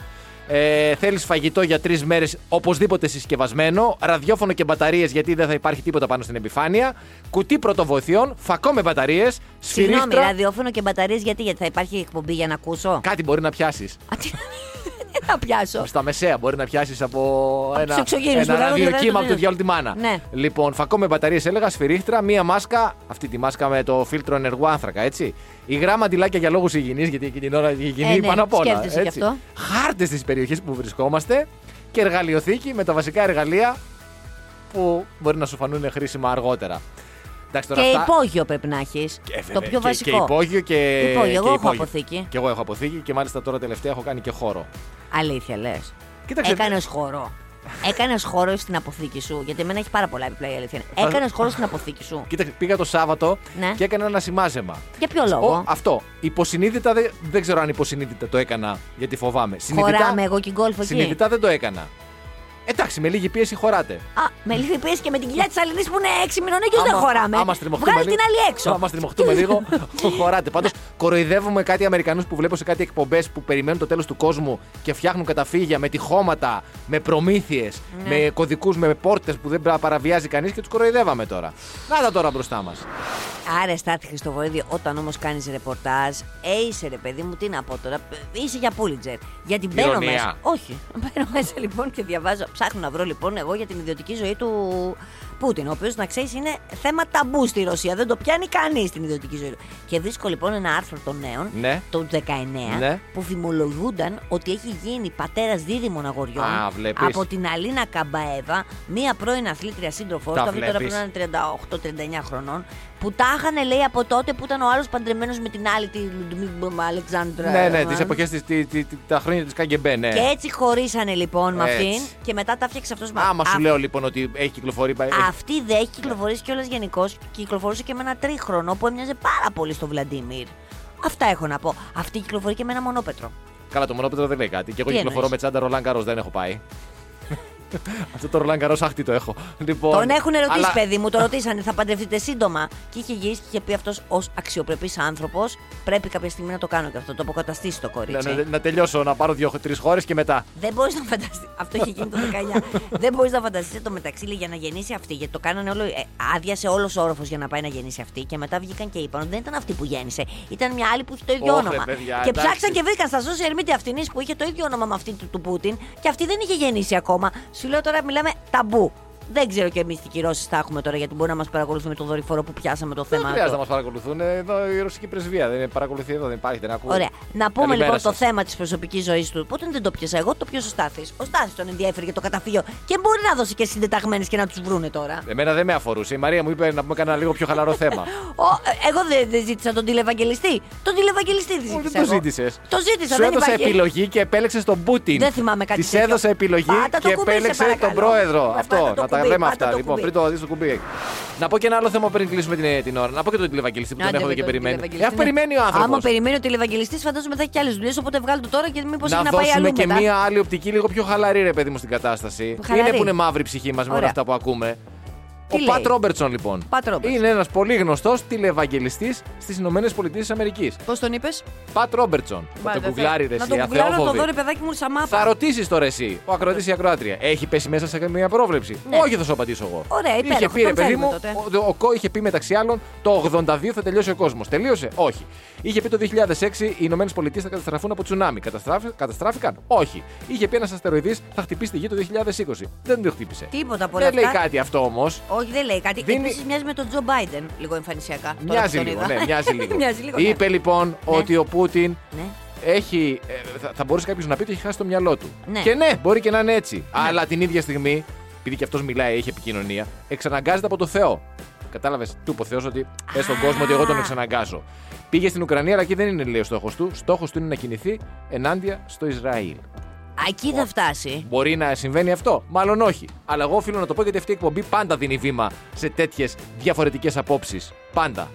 Ε, Θέλεις φαγητό για τρεις μέρες οπωσδήποτε συσκευασμένο. Ραδιόφωνο και μπαταρίες γιατί δεν θα υπάρχει τίποτα πάνω στην επιφάνεια. Κουτί πρωτοβοηθειών. Φακό με μπαταρίες. Συγγνώμη, Σφυρίχτρα. ραδιόφωνο και μπαταρίες γιατί, γιατί θα υπάρχει εκπομπή για να ακούσω; Κάτι μπορεί να πιάσεις. Α, τι- Δεν θα πιάσω. Στα μεσαία μπορεί να πιάσεις από ένα, τους εξωγήινους ένα που λέγονται ραδιοκύμα από το δεν- διάλογο τη μάνα. Ναι. Λοιπόν, φακό με μπαταρίες έλεγα, σφυρίχτρα, μία μάσκα, αυτή τη μάσκα με το φίλτρο ενεργού άνθρακα, έτσι. Η γράμμα αντιλάκια για λόγους υγιεινής, γιατί εκείνη την ώρα η υγιεινή Ε, ναι, πάνω απ' όλα. σκέφτεσαι γι' αυτό. Χάρτες τη περιοχή που βρισκόμαστε και εργαλειοθήκη με τα βασικά εργαλεία που μπορεί να σου φανούν χρήσιμα αργότερα. Εντάξει, τώρα Και αυτά- υπόγειο πρέπει να έχεις. Ε, Το βέβαια, πιο και- βασικό. Και υπόγειο και. Υπόγειο, εγώ και έχω αποθήκη. Και εγώ έχω αποθήκη και μάλιστα τώρα τελευταία έχω κάνει και χώρο. Αλήθεια λες. Κοίταξε. Έκανες χώρο. Έκανες χώρο στην αποθήκη σου. Γιατί εμένα έχει πάρα πολλά επιπλέον η αλήθεια. Θα- Έκανες χώρο στην αποθήκη σου. Κοίταξε, πήγα το Σάββατο Ναι. και έκανα ένα σημάζεμα. Για ποιο λόγο; Ο, αυτό. Υποσυνείδητα δεν, δεν ξέρω αν υποσυνείδητα το έκανα γιατί φοβάμαι. Χωράμε εγώ και γκολφ εκεί. συνειδητά δεν το έκανα. Εντάξει, με λίγη πίεση χωράτε. Α, με λίγη πίεση και με την κοιλιά της Αλληνή που είναι 6 μηνών έγκυο δεν Άμα- χωράμε. Άμα στριμωχτούμε Βγάλει λίγο- την άλλη έξω. Άμα στριμωχτούμε λίγο, χωράτε. Πάντως, κοροϊδεύουμε κάτι Αμερικανούς που βλέπω σε κάτι εκπομπές που περιμένουν το τέλος του κόσμου και φτιάχνουν καταφύγια με τυχώματα, με προμήθειες, Ναι. με κωδικούς, με πόρτες που δεν παραβιάζει κανείς και τους κοροϊδεύαμε τώρα. Να τα τώρα μπροστά μας. Άρα, Στάθη Χριστοβοίδη, όταν όμως κάνεις ρεπορτάζ, ε, είσαι ρε παιδί μου, τι να πω τώρα, είσαι για Πούλιτζερ. Γιατί μπαίνω Ηρωνία. μέσα. Όχι. Μπαίνω μέσα λοιπόν και διαβάζω. Ψάχνω να βρω λοιπόν εγώ για την ιδιωτική ζωή του Πούτιν, ο οποίος να ξέρεις είναι θέμα ταμπού στη Ρωσία. Δεν το πιάνει κανείς την ιδιωτική ζωή του. Και βρίσκω λοιπόν ένα άρθρο των νέων, Ναι. το 19, Ναι. που θυμολογούνταν ότι έχει γίνει πατέρας δίδυμων αγοριών Α, βλέπεις. από την Αλίνα Καμπαέβα, μία πρώην αθλήτρια σύντροφό Τα του, αυτή τώρα βλέπεις. πρέπει να είναι 38-39 χρονών, Που τα είχαν λέει από τότε που ήταν ο άλλος παντρεμένος με την άλλη, τη Λουντμίλ Αλεξάνδρα. Ναι, ναι, τις εποχές τα χρόνια της Καγκεμπέ, ναι. Και έτσι χωρίσανε λοιπόν με Έτσι. αυτήν και μετά τα έφτιαξε αυτός με Άμα σου Α- λέω λοιπόν ότι έχει κυκλοφορεί. Αυτή δεν έχει κυκλοφορήσει κιόλας γενικώς. Κυκλοφορούσε και με ένα τρίχρονο που έμοιαζε πάρα πολύ στο Βλαντίμιρ. Αυτά έχω να πω. Αυτή κυκλοφορεί και με ένα μονόπετρο. Καλά, το μονόπετρο δεν λέει κάτι. Και εγώ Τι κυκλοφορώ εννοείς; με τσάντα Ρολάν Καρός, δεν έχω πάει. Αυτό το Ρολάν Καρός άχτη το έχω. Λοιπόν, Τον έχουν ρωτήσει, αλλά- παιδί μου, το ρωτήσανε, θα παντρευτείτε σύντομα; Και είχε γυρίσει και είχε πει αυτός ως αξιοπρεπής άνθρωπος, πρέπει κάποια στιγμή να το κάνω και αυτό, το αποκαταστήσει το Να, κορίτσι. να, να τελειώσω, να πάρω δύο-τρει χώρες και μετά. Δεν μπορείς να φανταστεί. Αυτό είχε γίνει το 19. δεν μπορείς να φανταστεί το μεταξύ λέει, για να γεννήσει αυτή. Γιατί το κάνανε όλο. Ε, άδειασε όλος ο όροφος για να πάει να γεννήσει αυτή. Και μετά βγήκαν και είπαν ότι δεν ήταν αυτή που γέννησε. Ήταν μια άλλη που είχε το ίδιο Ωχ, ρε, όνομα. παιδιά, και εντάξει. ψάξαν και βρήκαν στα social media αυτήν που είχε το ίδιο όνομα με αυτή του, του Πούτιν. Και αυτή δεν είχε γεννήσει ακόμα. Σου λέω τώρα μιλάμε ταμπού. Δεν ξέρω και εμείς τι κυρώσεις θα έχουμε τώρα γιατί μπορεί να μας παρακολουθούν με το δορυφόρο που πιάσαμε το Δεν θέμα. χρειάζεται αυτό. να μας παρακολουθούν. Εδώ η ρωσική πρεσβεία δεν παρακολουθεί εδώ, δεν υπάρχει, δεν ακούω. Ωραία. Να πούμε Καλημέρα λοιπόν το σας. θέμα της προσωπικής ζωής του. Πότε δεν το πιάσα εγώ, το πιάσε ο Στάθης. Ο Στάθης τον ενδιαφέρει για το καταφύγιο και μπορεί να δώσει και συντεταγμένες και να τους βρούνε τώρα. Εμένα δεν με αφορούσε. Η Μαρία μου είπε να πούμε κανένα λίγο πιο χαλαρό θέμα. Ο, ε, εγώ δεν δεν ζήτησα τον τηλευαγγελιστή. Τον τηλευαγγελιστή δεν Όχι, ζήτησα. δεν το εγώ. ζήτησες. Το ζήτησα, Σου δεν έδωσα υπάρχει. επιλογή και επέλεξες τον Πούτιν. Δεν θυμάμαι κάτι Της τέτοιο. έδωσα επιλογή Πάτα το και κουμπί, σε επέλεξε τον παρακαλώ. πρόεδρο. Πάτα Αυτό, το να τα κουμπί, λέμε πάτα αυτά. το Λοιπόν, κουμπί. πριν το δεις το κουμπί. Να πω και ένα άλλο θέμα πριν κλείσουμε την, την ώρα. Να πω και τον τηλεβαγγελιστή που τον Άντε έχω με εδώ και τον περιμένει. τηλευαγγελιστή, Ε, ναι. περιμένει ο άνθρωπος. Άμα περιμένει ο τηλευαγγελιστής, φαντάζομαι θα έχει και άλλες δουλειές. Οπότε βγάλει το τώρα και μήπως να έχει να πάει αλλού δώσουμε και μετά. μία άλλη οπτική λίγο πιο χαλαρή, ρε παιδί μου, στην κατάσταση. Χαλαρή. Είναι που είναι μαύρη η ψυχή μας με όλα Ωραία. αυτά που ακούμε. Τι ο λέει; Πατ Ρόμπερτσον, λοιπόν. Πατ Ρόμπερτσον. Είναι ένας πολύ γνωστός τηλεβαγγελιστή στις Ηνωμένες Πολιτείες Αμερικής. Πώς τον είπες, Πατ Ρόμπερτσον. Θα το κουγκλάρει, ρε, Να εσύ, το κουγκλάρω, να το αθεόφοβη. δω, ρε παιδάκι μου, σαν μάπα. Θα ρωτήσεις τώρα εσύ, ο ακροατής ή η ακροάτρια, έχει πέσει μέσα σε μια πρόβλεψη; Ναι. Όχι, θα σου απαντήσω εγώ. Ωραία, Είχε υπέροχο, πει, ρε τον παιδί θέλουμε μου, τότε. ο, ο Κο είχε πει μεταξύ άλλων το 82 θα τελειώσει ο κόσμος. Τελείωσε, όχι. Είχε πει το 2006 οι Ηνωμένες Πολιτείες θα καταστραφούν από τσουνάμι. Καταστράφη, καταστράφηκαν, όχι. Είχε πει ένας αστεροειδής θα χτυπήσει τη γη το 2020. Δεν το χτύπησε. Τίποτα από όλα Δεν λέει αυτά. κάτι αυτό όμως. Όχι, δεν λέει κάτι. Δίνει- Επίσης μοιάζει με τον Τζο Μπάιντεν, λίγο εμφανισιακά. τώρα Μοιάζει που τον λίγο, είδα. ναι, μοιάζει λίγο. μοιάζει λίγο. ναι. Είπε λοιπόν ότι ο Πούτιν Ναι. έχει. ε, θα, θα μπορούσε κάποιος να πει ότι έχει χάσει το μυαλό του. Ναι. Και ναι, μπορεί και να είναι έτσι. Αλλά την ίδια στιγμή, επειδή και αυτός μιλάει, έχει επικοινωνία, εξαναγκάζεται από το Θεό. Κατάλαβες, του είπε ο Θεός ότι πες στον Α. κόσμο ότι εγώ τον εξαναγκάζω. Πήγε στην Ουκρανία, αλλά εκεί δεν είναι λέει ο στόχος του. Στόχος του είναι να κινηθεί ενάντια στο Ισραήλ. Α, εκεί θα φτάσει. Μπορεί να συμβαίνει αυτό, μάλλον όχι. Αλλά εγώ οφείλω να το πω γιατί αυτή η εκπομπή πάντα δίνει βήμα σε τέτοιες διαφορετικές απόψεις. Πάντα.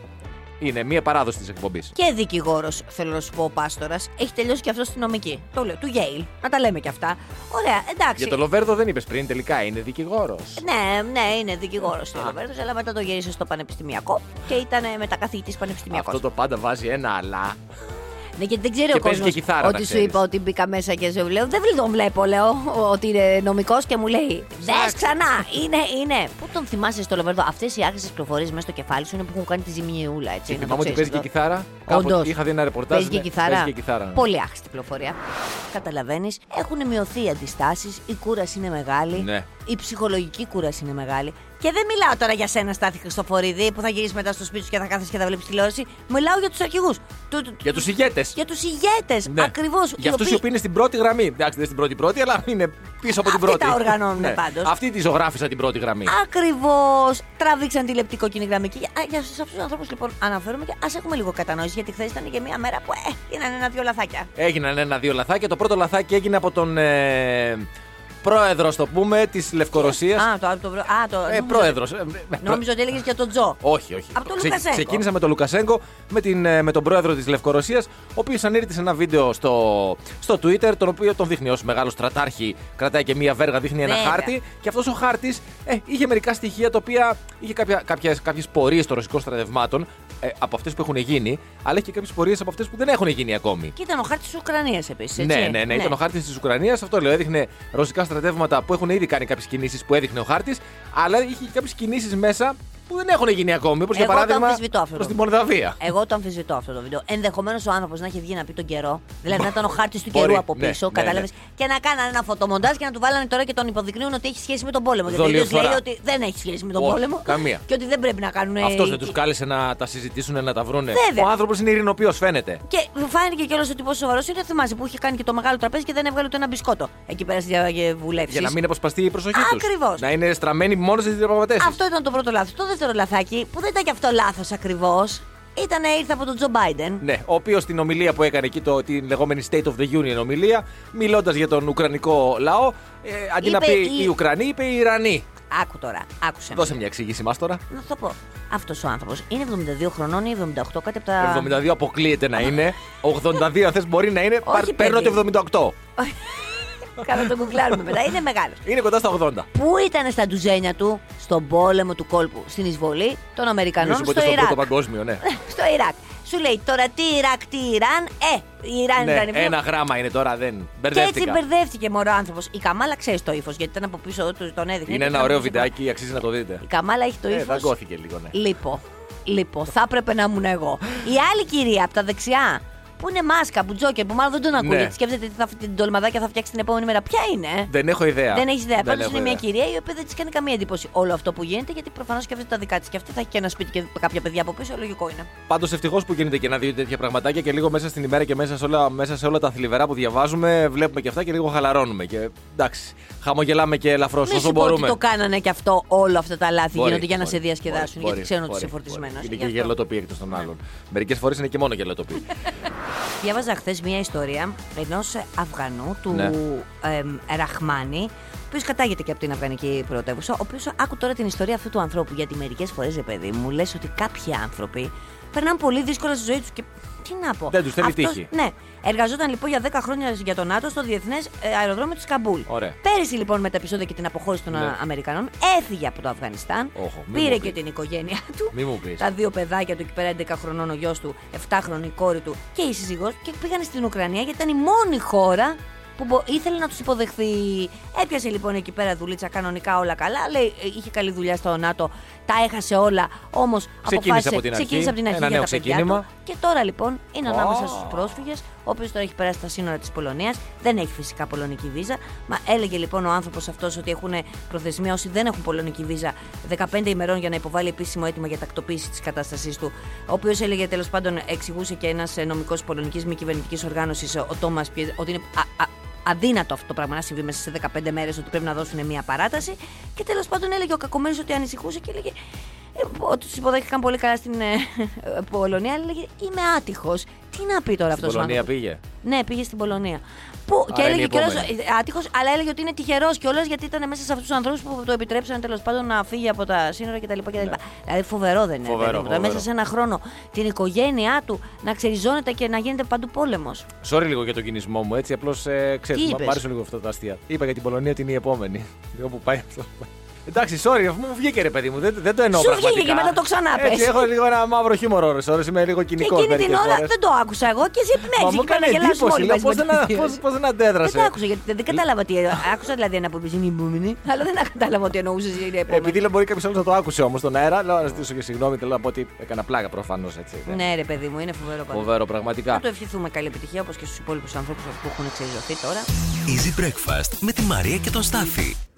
Είναι μία παράδοση της εκπομπής. Και δικηγόρος, θέλω να σου πω, ο Πάστορας, έχει τελειώσει και αυτό στη νομική. Το λέω, του Yale. Να τα λέμε και αυτά. Ωραία, εντάξει. Για το Λοβέρδο δεν είπες πριν, τελικά είναι δικηγόρος. Ναι, ναι, είναι δικηγόρος ο Ροβέρτο, αλλά μετά το γύρισε στο πανεπιστημιακό και ήταν μετακαθηγητή πανεπιστημιακός. Αυτό το πάντα βάζει ένα αλλά. Ναι, γιατί δεν ξέρει Και ο παίζει κόσμος και κιθάρα, να ότι σου ξέρεις. είπα ότι μπήκα μέσα και σου λέω. Δεν τον βλέπω, λέω, ότι είναι νομικός και μου λέει. Δες ξανά! Είναι, είναι. Πού τον θυμάσαι στο Λοβέρδο, αυτές οι άχρηστε πληροφορίες μέσα στο κεφάλι σου είναι που έχουν κάνει τη ζημιεούλα, έτσι. Και να το θυμάμαι ότι ξέρεις παίζει και αυτό. κιθάρα. Κάποτε Όντως. είχα δει ένα ρεπορτάζ. Παίζει και ναι, κιθάρα. Παίζει και κιθάρα. ναι. Πολύ άχρηστη πληροφορία. Καταλαβαίνεις, έχουν μειωθεί οι αντιστάσεις, η κούραση είναι μεγάλη. Ναι. Η ψυχολογική κούραση είναι μεγάλη. Και δεν μιλάω τώρα για σένα, Στάθη Χριστοφορίδη, που θα γυρίσεις μετά στο σπίτι σου και θα κάθεσαι και θα βλέπεις τηλεόραση. Μιλάω για τους αρχηγούς. Για τους ηγέτες. Για τους ηγέτες. Ναι. Ακριβώς. Για αυτούς οι οποίοι είναι στην πρώτη γραμμή. Εντάξει, δεν είναι στην πρώτη πρώτη, αλλά είναι πίσω από την Αυτοί πρώτη. τα οργανώνουν Ναι. πάντως. Αυτοί τη ζωγράφησαν την πρώτη γραμμή. Ακριβώς. Τραβήξαν τη λεπτή κόκκινη γραμμή. Και για, για αυτούς τους ανθρώπους λοιπόν αναφέρομαι και ας έχουμε λίγο κατανόηση. Γιατί χθες ήταν και μια μέρα που ε, έγιναν ένα-δύο λαθάκια. Έγιναν ένα-δύο λαθάκια. Το πρώτο λαθάκι έγινε από τον ε, πρόεδρος, α το πούμε, της Λευκορωσίας. Α, το, το, το, α, το, Ε, νόμιζα- πρόεδρος. Νόμιζα ότι έλεγες για τον Τζο. Όχι, όχι. Από τον Ξε- Λουκασέγκο. Ξεκίνησα με τον Λουκασέγκο, με, την, ε, με τον πρόεδρο της Λευκορωσίας, ο οποίος ανήρθε σε ένα βίντεο στο, στο Twitter, τον οποίο τον δείχνει ως μεγάλος στρατάρχη, κρατάει και μία βέργα, δείχνει ένα Βέβαια. χάρτη. Και αυτός ο χάρτης ε, είχε μερικά στοιχεία τα οποία είχε κάποια, κάποιες, κάποιες πορείες των ρωσικών στρατευμάτων ε, από αυτές που έχουν γίνει, αλλά έχει και κάποιες πορείες από αυτές που δεν έχουν γίνει ακόμη. Και ήταν ο χάρτης της Ουκρανίας επίσης. Ναι, ναι, ναι, ήταν ο χάρτης της Ουκρανίας. Αυτό λέω. Έδειχνε ρωσικά στρατεύματα που έχουν ήδη κάνει κάποιες κινήσεις που έδειχνε ο χάρτης, αλλά είχε και κάποιες κινήσεις μέσα που δεν έχουν γίνει ακόμη. Όπως για Εγώ το παράδειγμα αμφισβητώ αυτό προς το τη Μολδαβία. Εγώ το αμφισβητώ αυτό το βίντεο. Ενδεχομένως ο άνθρωπος να έχει βγει να πει τον καιρό. Δηλαδή να ήταν ο χάρτης του Μπορεί, καιρού από ναι, πίσω, ναι, κατάλαβες. ναι. Και να κάνανε ένα φωτομοντάζ και να του βάλανε τώρα και τον υποδεικνύουν ότι έχει σχέση με τον πόλεμο. Γιατί ο ίδιος Δολιοφορά. λέει ότι δεν έχει σχέση με τον Όχι, πόλεμο. καμία. Και ότι δεν πρέπει να κάνουν. Αυτός δεν τους κάλεσε να τα συζητήσουν, να τα βρούνε. Βέβαια. Ο άνθρωπος είναι ειρηνοποιός, φαίνεται. Και φάνηκε κιόλας ότι πόσο σοβαρός είναι. Θυμάσαι που είχε κάνει και το μεγάλο τραπέζι και δεν έβγαλε ούτε ένα μπισκότο εκεί πέρα στις διαβουλεύσεις. Για να μην αποσπαστεί η προσοχή τους. Ακριβώς. Να είναι στραμμένοι μόνο στις διαπραγματεύσεις. Αυτό ήταν το πρώτο λάθος. Το δεύτερο δεύτερο λαθάκι, που δεν ήταν και αυτό λάθος ακριβώς, ήταν ήρθε από τον Τζο Μπάιντεν. Ναι, ο οποίος στην ομιλία που έκανε εκεί, το, την λεγόμενη State of the Union ομιλία, μιλώντας για τον Ουκρανικό λαό, ε, αντί να Είπε πει η- οι Ουκρανοί, είπε οι Ιρανοί. Άκου τώρα, άκουσε. με. Δώσε μια εξήγηση μας τώρα. Να σου το πω. Αυτός ο άνθρωπος είναι 72 χρονών ή 78, κάτι από τα. 72 αποκλείεται να είναι. 82 αν θες μπορεί να είναι. Πάρ- Όχι, Παίρνω παιδί. το 78. Καλά, τον κουκλάρουμε μετά. Είναι μεγάλο. Είναι κοντά στα 80. Πού ήταν στα ντουζένια του, στον πόλεμο του κόλπου, στην εισβολή των Μην Αμερικανών σου πω στο ότι στον Ιράκ; πρώτο παγκόσμιο, ναι. στο Ιράκ. Σου λέει τώρα τι Ιράκ, τι Ιράν; Ε, η Ιράν ναι, ήταν. ένα γράμμα είναι τώρα, δεν. Και έτσι Μπερδεύτηκα. μπερδεύτηκε μωρό άνθρωπος. Η Καμάλα ξέρεις το ύφος γιατί ήταν από πίσω του, τον έδειχνε. Είναι και ένα ήταν ωραίο από πίσω. βιντεάκι, αξίζει να το δείτε. Η Καμάλα έχει το Ε, ύφος. δαγκώθηκε λίγο, ναι. Λίπο. Λίπο. Θα έπρεπε να ήμουν εγώ. Η άλλη κυρία από τα δεξιά που είναι μάσκα, που τζόκερ, που μάλλον δεν τον ακούει Ναι. γιατί σκέφτεται τι θα, την τολμαδάκια θα φτιάξει την επόμενη μέρα. Ποια είναι; Δεν έχω ιδέα. Δεν έχει ιδέα. Δεν Πάντως έχω είναι μια ιδέα. κυρία η οποία δεν της κάνει καμία εντύπωση όλο αυτό που γίνεται γιατί προφανώς σκέφτεται τα δικά της. Και αυτή θα έχει και ένα σπίτι και κάποια παιδιά από πίσω. Λογικό είναι. Πάντως ευτυχώς που γίνεται και ένα-δύο τέτοια πραγματάκια και λίγο μέσα στην ημέρα και μέσα σε όλα, μέσα σε όλα τα θλιβερά που διαβάζουμε, βλέπουμε και αυτά και λίγο χαλαρώνουμε. Και εντάξει, χαμογελάμε και ελαφρώς Μην όσο σου πω ότι μπορούμε. το κάνανε και αυτό όλα αυτά τα λάθη Μπορεί, γίνονται για να μπορεί, σε διασκεδάσουν. μπορεί, γιατί ξέρουν ότι μπορεί, είσαι φορτισμένος. μπορεί. Είναι και γελοτοπία εκτό των άλλων. Μερικές φορές είναι και μόνο γελοτοπία. Διάβαζα χθες μια ιστορία ενός Αφγανού, του Ναι. εμ, Ραχμάνη, ο οποίος κατάγεται και από την Αφγανική πρωτεύουσα. Ο οποίος άκου τώρα την ιστορία αυτού του ανθρώπου. Γιατί μερικές φορές, ρε παιδί μου, λες ότι κάποιοι άνθρωποι περνάνε πολύ δύσκολα στη ζωή τους και. Τι να πω. Δεν τους θέλει Αυτός- τύχη. Ναι. Εργαζόταν λοιπόν για 10 χρόνια για τον ΝΑΤΟ στο διεθνές αεροδρόμιο της Καμπούλ. Ωραία. Πέρυσι λοιπόν με τα επεισόδια και την αποχώρηση των Ναι. α, Αμερικανών έφυγε από το Αφγανιστάν. Όχου, μη πήρε μου και πεις. την οικογένειά του. Μη μου πεις. Τα δύο παιδάκια του εκεί πέρα, 11 χρονών ο γιος του, 7χρονη η κόρη του και η σύζυγός και πήγαν στην Ουκρανία γιατί ήταν η μόνη χώρα που μπο- ήθελε να τους υποδεχθεί. Έπιασε λοιπόν εκεί πέρα δουλίτσα κανονικά όλα καλά. Λέει, ε, είχε καλή δουλειά στο ΝΑΤΟ, τα έχασε όλα. Όμως Ξεκίνησε από την αρχή, ξεκίνησε από την αρχή ένα για νέο τα παιδιά ξεκίνημα. του. Και τώρα λοιπόν είναι ανάμεσα Ω. στους πρόσφυγες, ο οποίος τώρα έχει περάσει τα σύνορα της Πολωνίας. Δεν έχει φυσικά πολωνική βίζα. Μα έλεγε λοιπόν ο άνθρωπος αυτός ότι έχουν προθεσμία όσοι δεν έχουν πολωνική βίζα 15 ημερών για να υποβάλει επίσημο αίτημα για τακτοποίηση της κατάστασής του. Ο οποίος έλεγε τέλος πάντων, εξηγούσε και ένας νομικός πολωνικής μη κυβερνητικής οργάνωσης, ο Τόμας ότι είναι. α- α- Αδύνατο αυτό το πράγμα να συμβεί μέσα σε 15 μέρες, ότι πρέπει να δώσουν μια παράταση. Και τέλος πάντων έλεγε ο κακομένο ότι ανησυχούσε και έλεγε ε, ότι τους υποδέχτηκαν πολύ καλά στην ε, Πολωνία. αλλά Έλεγε Είμαι άτυχος. Τι να πει τώρα Στην αυτός ο Πολωνία άνθρωπος; πήγε; Ναι, πήγε στην Πολωνία. Που, και Άρα έλεγε είναι η κιόλας επόμενη. άτυχος, αλλά έλεγε ότι είναι τυχερός κιόλας γιατί ήταν μέσα σε αυτούς τους ανθρώπους που το επιτρέψαν τέλος πάντων να φύγει από τα σύνορα κτλ. κτλ. Δηλαδή φοβερό δεν είναι. Ναι. Φοβερό, παιδί μου. Τώρα φοβερό. μέσα σε ένα χρόνο την οικογένειά του να ξεριζώνεται και να γίνεται παντού πόλεμος. Sorry λίγο για τον κινησμό μου, έτσι. Απλώς ε, Τι ξέρει, είπες; μ' άρεσαν λίγο αυτά τα αστεία. Είπα για την Πολωνία ότι είναι η επόμενη. Λίγο που πάει αυτό. Εντάξει, sorry, αφού μου βγήκε ρε παιδί μου, δεν, δεν το εννοώ Σου βγήκε πραγματικά. και μετά το ξανά πες. Έτσι, έχω λίγο ένα μαύρο χιούμορ ώρες, ώρες, είμαι λίγο Και κοινικός εκείνη την ώρα δεν το άκουσα εγώ και εσύ Μα επιμένει. μου έκανε εντύπωση, λέω πώς δεν, πώς, πώς δεν αντέδρασε. Δεν το άκουσα γιατί δεν κατάλαβα τι. Άκουσα δηλαδή ένα που είπες είναι η επόμενη, αλλά δεν κατάλαβα ότι εννοούσες η επόμενη. Επειδή λέω μπορεί κάποιος άλλος να το άκουσε όμως στον αέρα, λέω να ζητήσω και συγγνώμη, θέλω να πω ότι έκανα πλάκα προφανώς έτσι. δεν- Ναι, ρε παιδί μου, είναι φοβερό πάντα. Φοβερό, πραγματικά. Να του ευχηθούμε καλή επιτυχία όπως και στους υπόλοιπους ανθρώπους που έχουν εξελιχθεί τώρα. Easy Breakfast με τη Μαρία και τον Στάφη.